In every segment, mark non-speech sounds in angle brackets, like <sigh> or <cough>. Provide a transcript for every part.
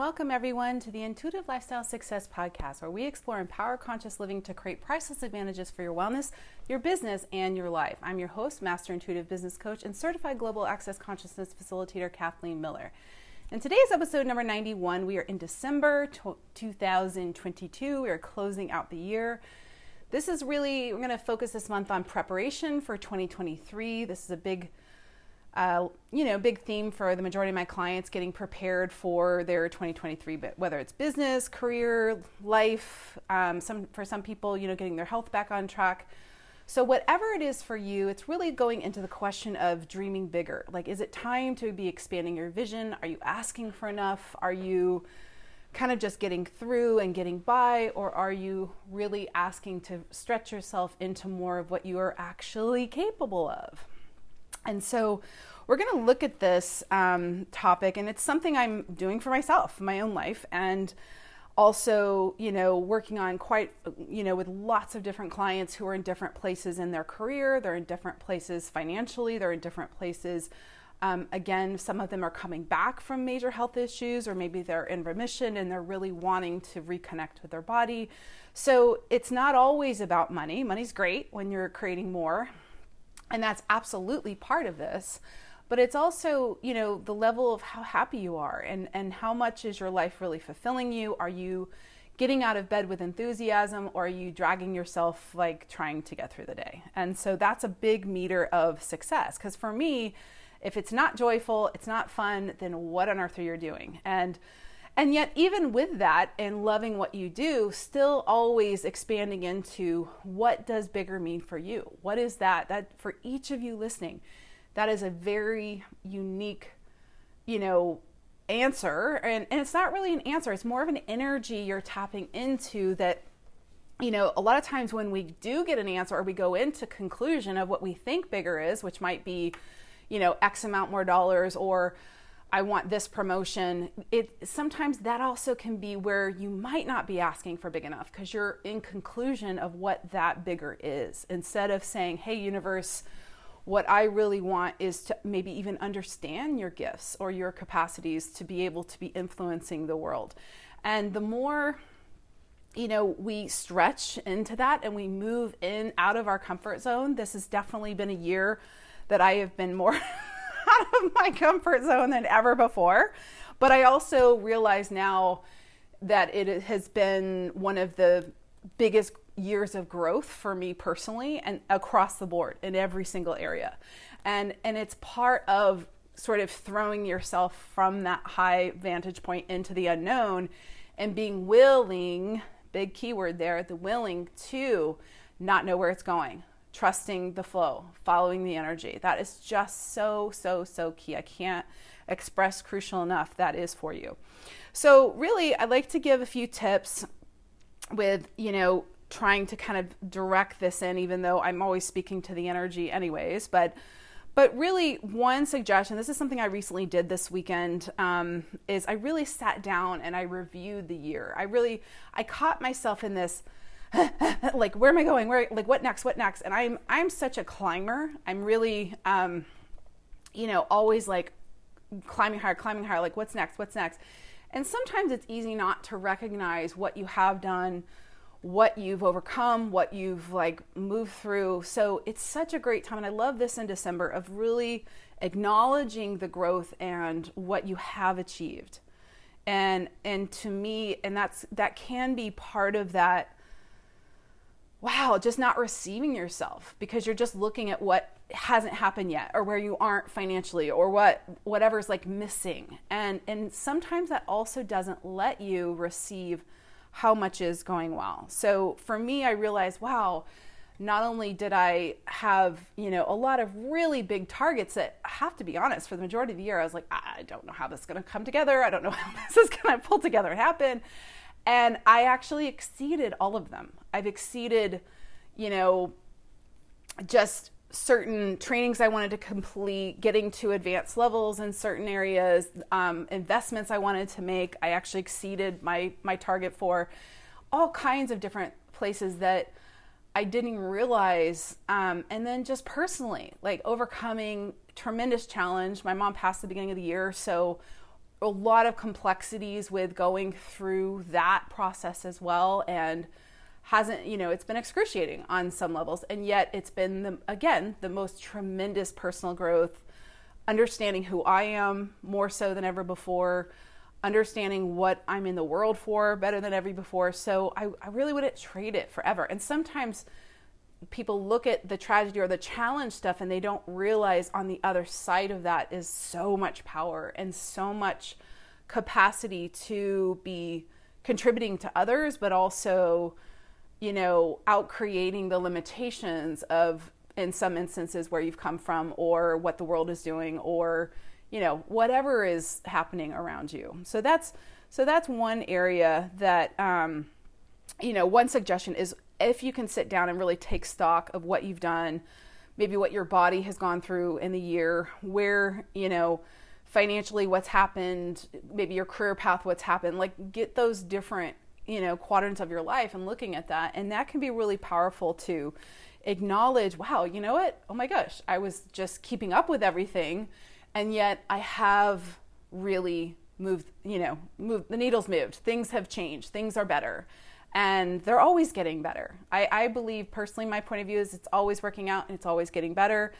welcome everyone to the Intuitive Lifestyle Success Podcast, where we explore empower conscious living to create priceless advantages for your wellness, your business, and your life. I'm your host, Master Intuitive Business Coach, and Certified Global Access Consciousness Facilitator, Kathleen Miller. In today's episode number 91, we are in December 2022. We are closing out the year. This is really, we're going to focus this month on preparation for 2023. This is a big uh, you know, big theme for the majority of my clients getting prepared for their 2023, but whether it's business, career, life, um, some for some people, you know, getting their health back on track. So whatever it is for you, it's really going into the question of dreaming bigger. Like, is it time to be expanding your vision? Are you asking for enough? Are you kind of just getting through and getting by, or are you really asking to stretch yourself into more of what you are actually capable of? And so we're going to look at this um, topic, and it's something I'm doing for myself, my own life, and also, you know, working on quite, you know, with lots of different clients who are in different places in their career. They're in different places financially, they're in different places. Um, again, some of them are coming back from major health issues, or maybe they're in remission and they're really wanting to reconnect with their body. So it's not always about money. Money's great when you're creating more, and that's absolutely part of this but it's also you know the level of how happy you are and and how much is your life really fulfilling you? Are you getting out of bed with enthusiasm or are you dragging yourself like trying to get through the day? And so that's a big meter of success because for me if it's not joyful it's not fun then what on earth are you doing? And and yet even with that and loving what you do still always expanding into what does bigger mean for you? What is that that for each of you listening that is a very unique you know answer. And, and it's not really an answer it's more of an energy you're tapping into that you know a lot of times when we do get an answer or we go into conclusion of what we think bigger is which might be you know x amount more dollars or I want this promotion. It sometimes that also can be where you might not be asking for big enough because you're in conclusion of what that bigger is instead of saying, "Hey universe, what I really want is to maybe even understand your gifts or your capacities to be able to be influencing the world." And the more you know, we stretch into that and we move in out of our comfort zone. This has definitely been a year that I have been more <laughs> <laughs> out of my comfort zone than ever before. But I also realize now that it has been one of the biggest years of growth for me personally and across the board in every single area. And and it's part of sort of throwing yourself from that high vantage point into the unknown and being willing, big keyword there, the willing to not know where it's going, trusting the flow, following the energy. That is just so, so, so key. I can't express crucial enough that is for you. So, really, I'd like to give a few tips with, you know, trying to kind of direct this in, even though I'm always speaking to the energy, anyways. But but really, one suggestion this is something I recently did this weekend um, is I really sat down and I reviewed the year. I really I caught myself in this <laughs> like where am I going? Where like what next? What next? And I'm I'm such a climber. I'm really um, you know always like climbing higher, climbing higher. Like what's next? What's next? And sometimes it's easy not to recognize what you have done, what you've overcome, what you've like moved through. So it's such a great time, and I love this in December of really acknowledging the growth and what you have achieved. And and to me, and that's that can be part of that wow, just not receiving yourself because you're just looking at what hasn't happened yet or where you aren't financially or what whatever's like missing. And and sometimes that also doesn't let you receive how much is going well. So for me I realized, wow, not only did I have, you know, a lot of really big targets that I have to be honest, for the majority of the year I was like, I don't know how this is going to come together. I don't know how this is going to <laughs> pull together and happen. And I actually exceeded all of them. I've exceeded, you know, just certain trainings I wanted to complete, getting to advanced levels in certain areas, um, investments I wanted to make. I actually exceeded my my target for all kinds of different places that I didn't realize. Um, and then just personally, like overcoming tremendous challenge. My mom passed the beginning of the year, so a lot of complexities with going through that process as well and hasn't you know it's been excruciating on some levels. And yet it's been the, again the most tremendous personal growth understanding who i am more so than ever before understanding what i'm in the world for better than ever before. So i, I really wouldn't trade it forever. And sometimes people look at the tragedy or the challenge stuff and they don't realize on the other side of that is so much power and so much capacity to be contributing to others but also you know out creating the limitations of in some instances where you've come from or what the world is doing or you know whatever is happening around you. So that's so that's one area that um, you know one suggestion is if you can sit down and really take stock of what you've done, maybe what your body has gone through in the year, where, you know, financially what's happened, maybe your career path, what's happened, like get those different, you know, quadrants of your life and looking at that. And that can be really powerful to acknowledge, wow, you know what? Oh my gosh, I was just keeping up with everything. And yet I have really moved, you know, moved, the needle's moved. Things have changed. Things are better and they're always getting better. I, I, believe personally, my point of view is it's always working out and it's always getting better.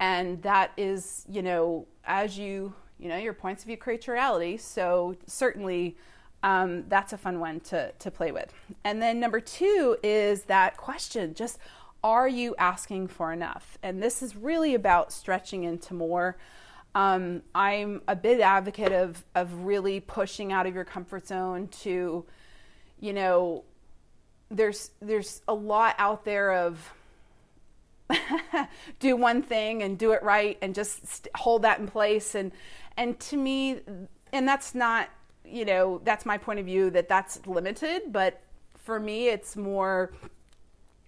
And that is, you know, as you, you know, your points of view create your reality. So certainly um, that's a fun one to, to play with. And then number two is that question just are you asking for enough? And this is really about stretching into more. Um, I'm a big advocate of, of really pushing out of your comfort zone to, you know, there's there's a lot out there of <laughs> do one thing and do it right and just st- hold that in place and and to me and that's not you know that's my point of view that that's limited but for me it's more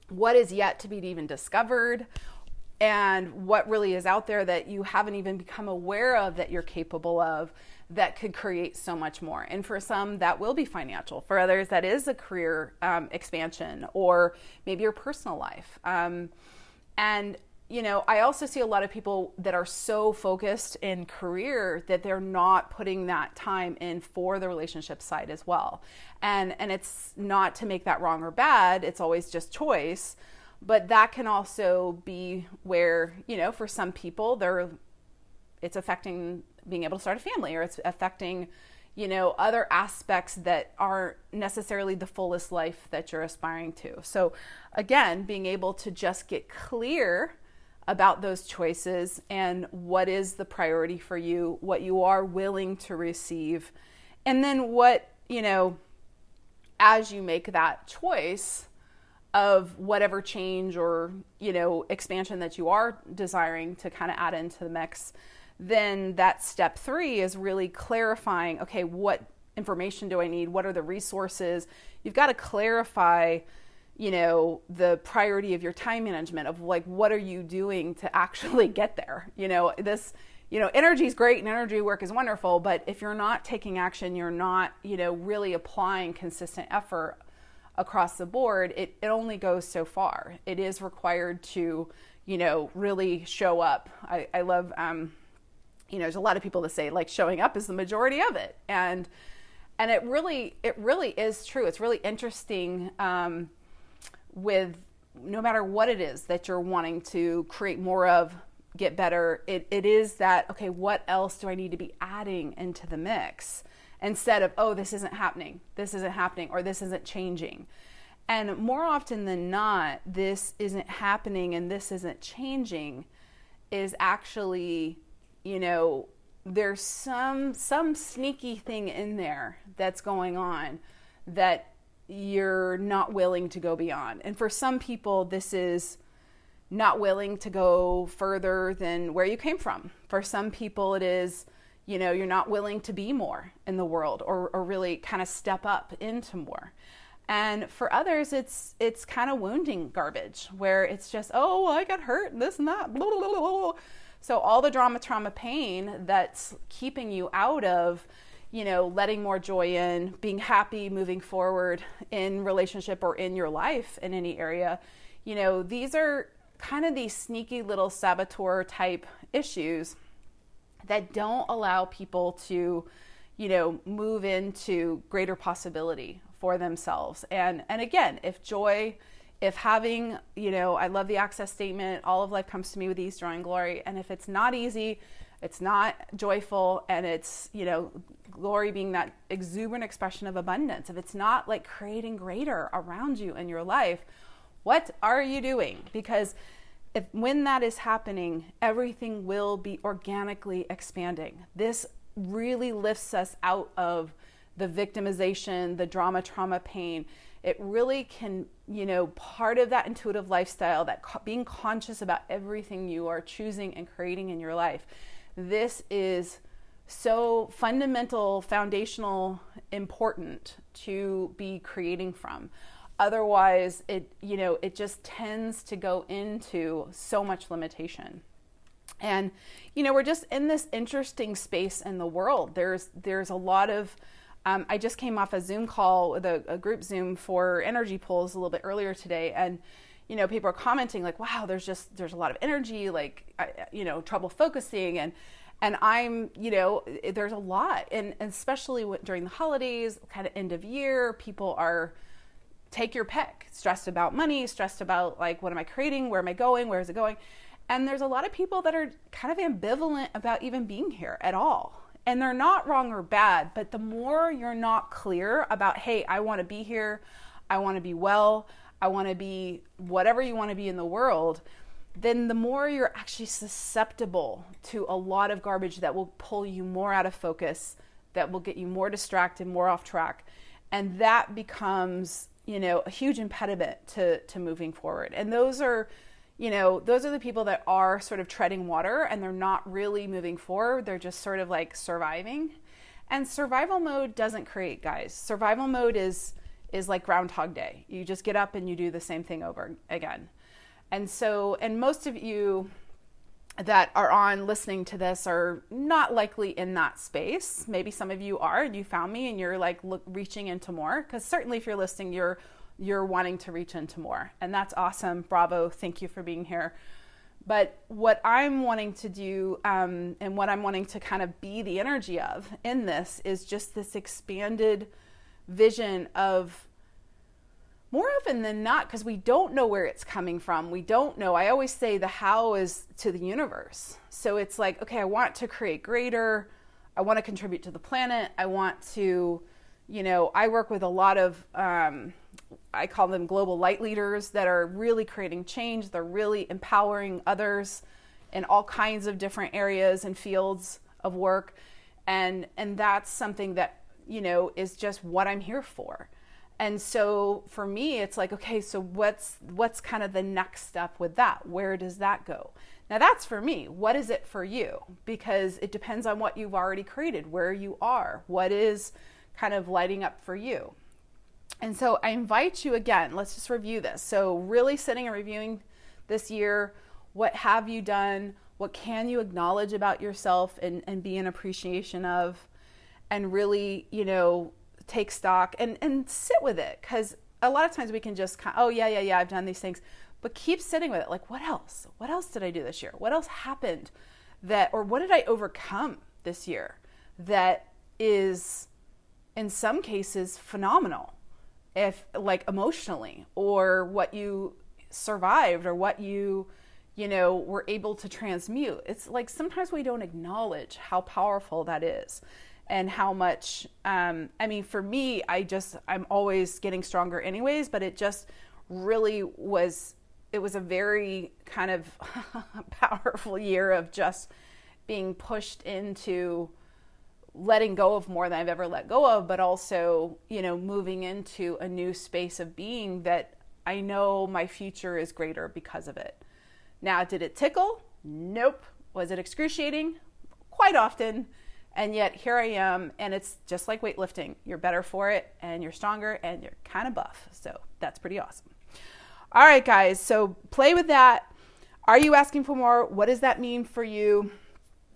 what is yet to be even discovered and what really is out there that you haven't even become aware of that you're capable of that could create so much more. And for some, that will be financial. For others, that is a career um, expansion or maybe your personal life. Um, and you know, I also see a lot of people that are so focused in career that they're not putting that time in for the relationship side as well. And and it's not to make that wrong or bad, it's always just choice. But that can also be where, you know, for some people they're it's affecting being able to start a family or it's affecting you know other aspects that aren't necessarily the fullest life that you're aspiring to so again being able to just get clear about those choices and what is the priority for you what you are willing to receive and then what you know as you make that choice of whatever change or you know expansion that you are desiring to kind of add into the mix then that step three is really clarifying okay, what information do I need? What are the resources? You've got to clarify you know the priority of your time management of like what are you doing to actually <laughs> get there? You know this you know energy is great and energy work is wonderful but if you're not taking action you're not you know really applying consistent effort across the board it, it only goes so far. It is required to you know really show up. I, I love um, you know, there's a lot of people that say like showing up is the majority of it, and and it really it really is true. It's really interesting um, with no matter what it is that you're wanting to create more of, get better. It it is that okay. What else do I need to be adding into the mix instead of oh this isn't happening, this isn't happening, or this isn't changing. And more often than not, this isn't happening and this isn't changing is actually you know, there's some some sneaky thing in there that's going on that you're not willing to go beyond. And for some people this is not willing to go further than where you came from. For some people it is you know, you're not willing to be more in the world or, or really kind of step up into more. And for others, it's it's kind of wounding garbage where it's just, oh, I got hurt and this and that. Blah, blah, blah, so all the drama, trauma, pain that's keeping you out of, you know, letting more joy in, being happy, moving forward in relationship or in your life in any area, you know, these are kind of these sneaky little saboteur type issues that don't allow people to, you know, move into greater possibility for themselves. And and again, if joy, if having, you know, I love the access statement, all of life comes to me with ease, joy, and glory. And if it's not easy, it's not joyful, and it's, you know, glory being that exuberant expression of abundance, if it's not like creating greater around you in your life, what are you doing? Because if when that is happening, everything will be organically expanding. This really lifts us out of the victimization, the drama, trauma, pain. It really can, you know, part of that intuitive lifestyle, that co- being conscious about everything you are choosing and creating in your life. This is so fundamental, foundational, important to be creating from. Otherwise, it you know it just tends to go into so much limitation. And you know we're just in this interesting space in the world. There's there's a lot of um, I just came off a Zoom call with a, a group Zoom for energy pulls a little bit earlier today, and you know people are commenting like, "Wow, there's just there's a lot of energy, like you know trouble focusing," and and i'm you know there's a lot and, especially during the holidays kind of end of year people are take your pick stressed about money stressed about like what am i creating where am i going where is it going and there's a lot of people that are kind of ambivalent about even being here at all and they're not wrong or bad but the more you're not clear about hey i want to be here i want to be well i want to be whatever you want to be in the world then the more you're actually susceptible to a lot of garbage that will pull you more out of focus, that will get you more distracted, more off track. And that becomes, you know, a huge impediment to, to moving forward. And those are, you know, those are the people that are sort of treading water and they're not really moving forward. They're just sort of like surviving. And survival mode doesn't create, guys. Survival mode is is like groundhog day. You just get up and you do the same thing over again. And so, and most of you that are on listening to this are not likely in that space. Maybe some of you are and you found me and you're like look, reaching into more because certainly if you're listening you're you're wanting to reach into more. And that's awesome. Bravo. Thank you for being here. But what I'm wanting to do um, and what I'm wanting to kind of be the energy of in this is just this expanded vision of more often than not because we don't know where it's coming from. We don't know. I always say the how is to the universe. So it's like okay i want to create greater. I want to contribute to the planet. I want to you know i work with a lot of um, i call them global light leaders that are really creating change. They're really empowering others in all kinds of different areas and fields of work. And and that's something that you know is just what i'm here for. And so for me it's like okay so what's what's kind of the next step with that? Where does that go? Now that's for me. What is it for you? Because it depends on what you've already created where you are what is kind of lighting up for you. And so i invite you again let's just review this. So really sitting and reviewing this year what have you done? What can you acknowledge about yourself and, and be in appreciation of and really you know take stock and and sit with it because a lot of times we can just kind of, oh yeah yeah yeah I've done these things, but keep sitting with it. Like what else? What else did I do this year? What else happened that or what did I overcome this year that is in some cases phenomenal if like emotionally or what you survived or what you you know were able to transmute it's like sometimes we don't acknowledge how powerful that is and how much um, i mean for me i just i'm always getting stronger anyways but it just really was it was a very kind of <laughs> powerful year of just being pushed into letting go of more than I've ever let go of, but also, you know, moving into a new space of being that I know my future is greater because of it. Now, did it tickle? Nope. Was it excruciating? Quite often. And yet here I am, and it's just like weightlifting. You're better for it, and you're stronger, and you're kind of buff. So that's pretty awesome. All right, guys. So play with that. Are you asking for more? What does that mean for you?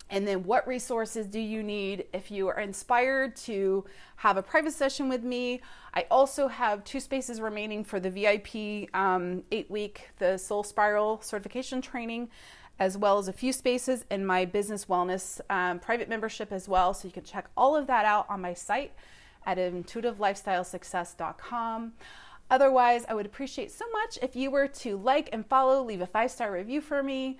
And then, what resources do you need if you are inspired to have a private session with me? I also have two spaces remaining for the VIP um, eight week, the Soul Spiral certification training as well as a few spaces in my business wellness um, private membership as well. So you can check all of that out on my site at intuitivelifestylesuccess.com. Otherwise, I would appreciate so much if you were to like and follow, leave a five star review for me.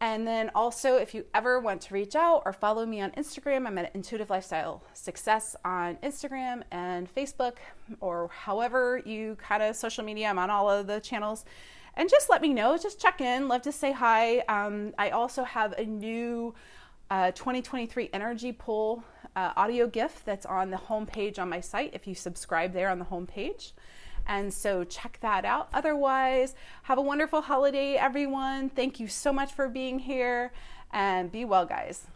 And then also, if you ever want to reach out or follow me on Instagram, I'm at Intuitive Lifestyle Success on Instagram and Facebook, or however you kind of social media. I'm on all of the channels. And just let me know, just check in. Love to say hi. Um, I also have a new uh, 2023 Energy Pull uh, audio gift that's on the homepage on my site if you subscribe there on the homepage. And so check that out. Otherwise, have a wonderful holiday, everyone. Thank you so much for being here and be well, guys.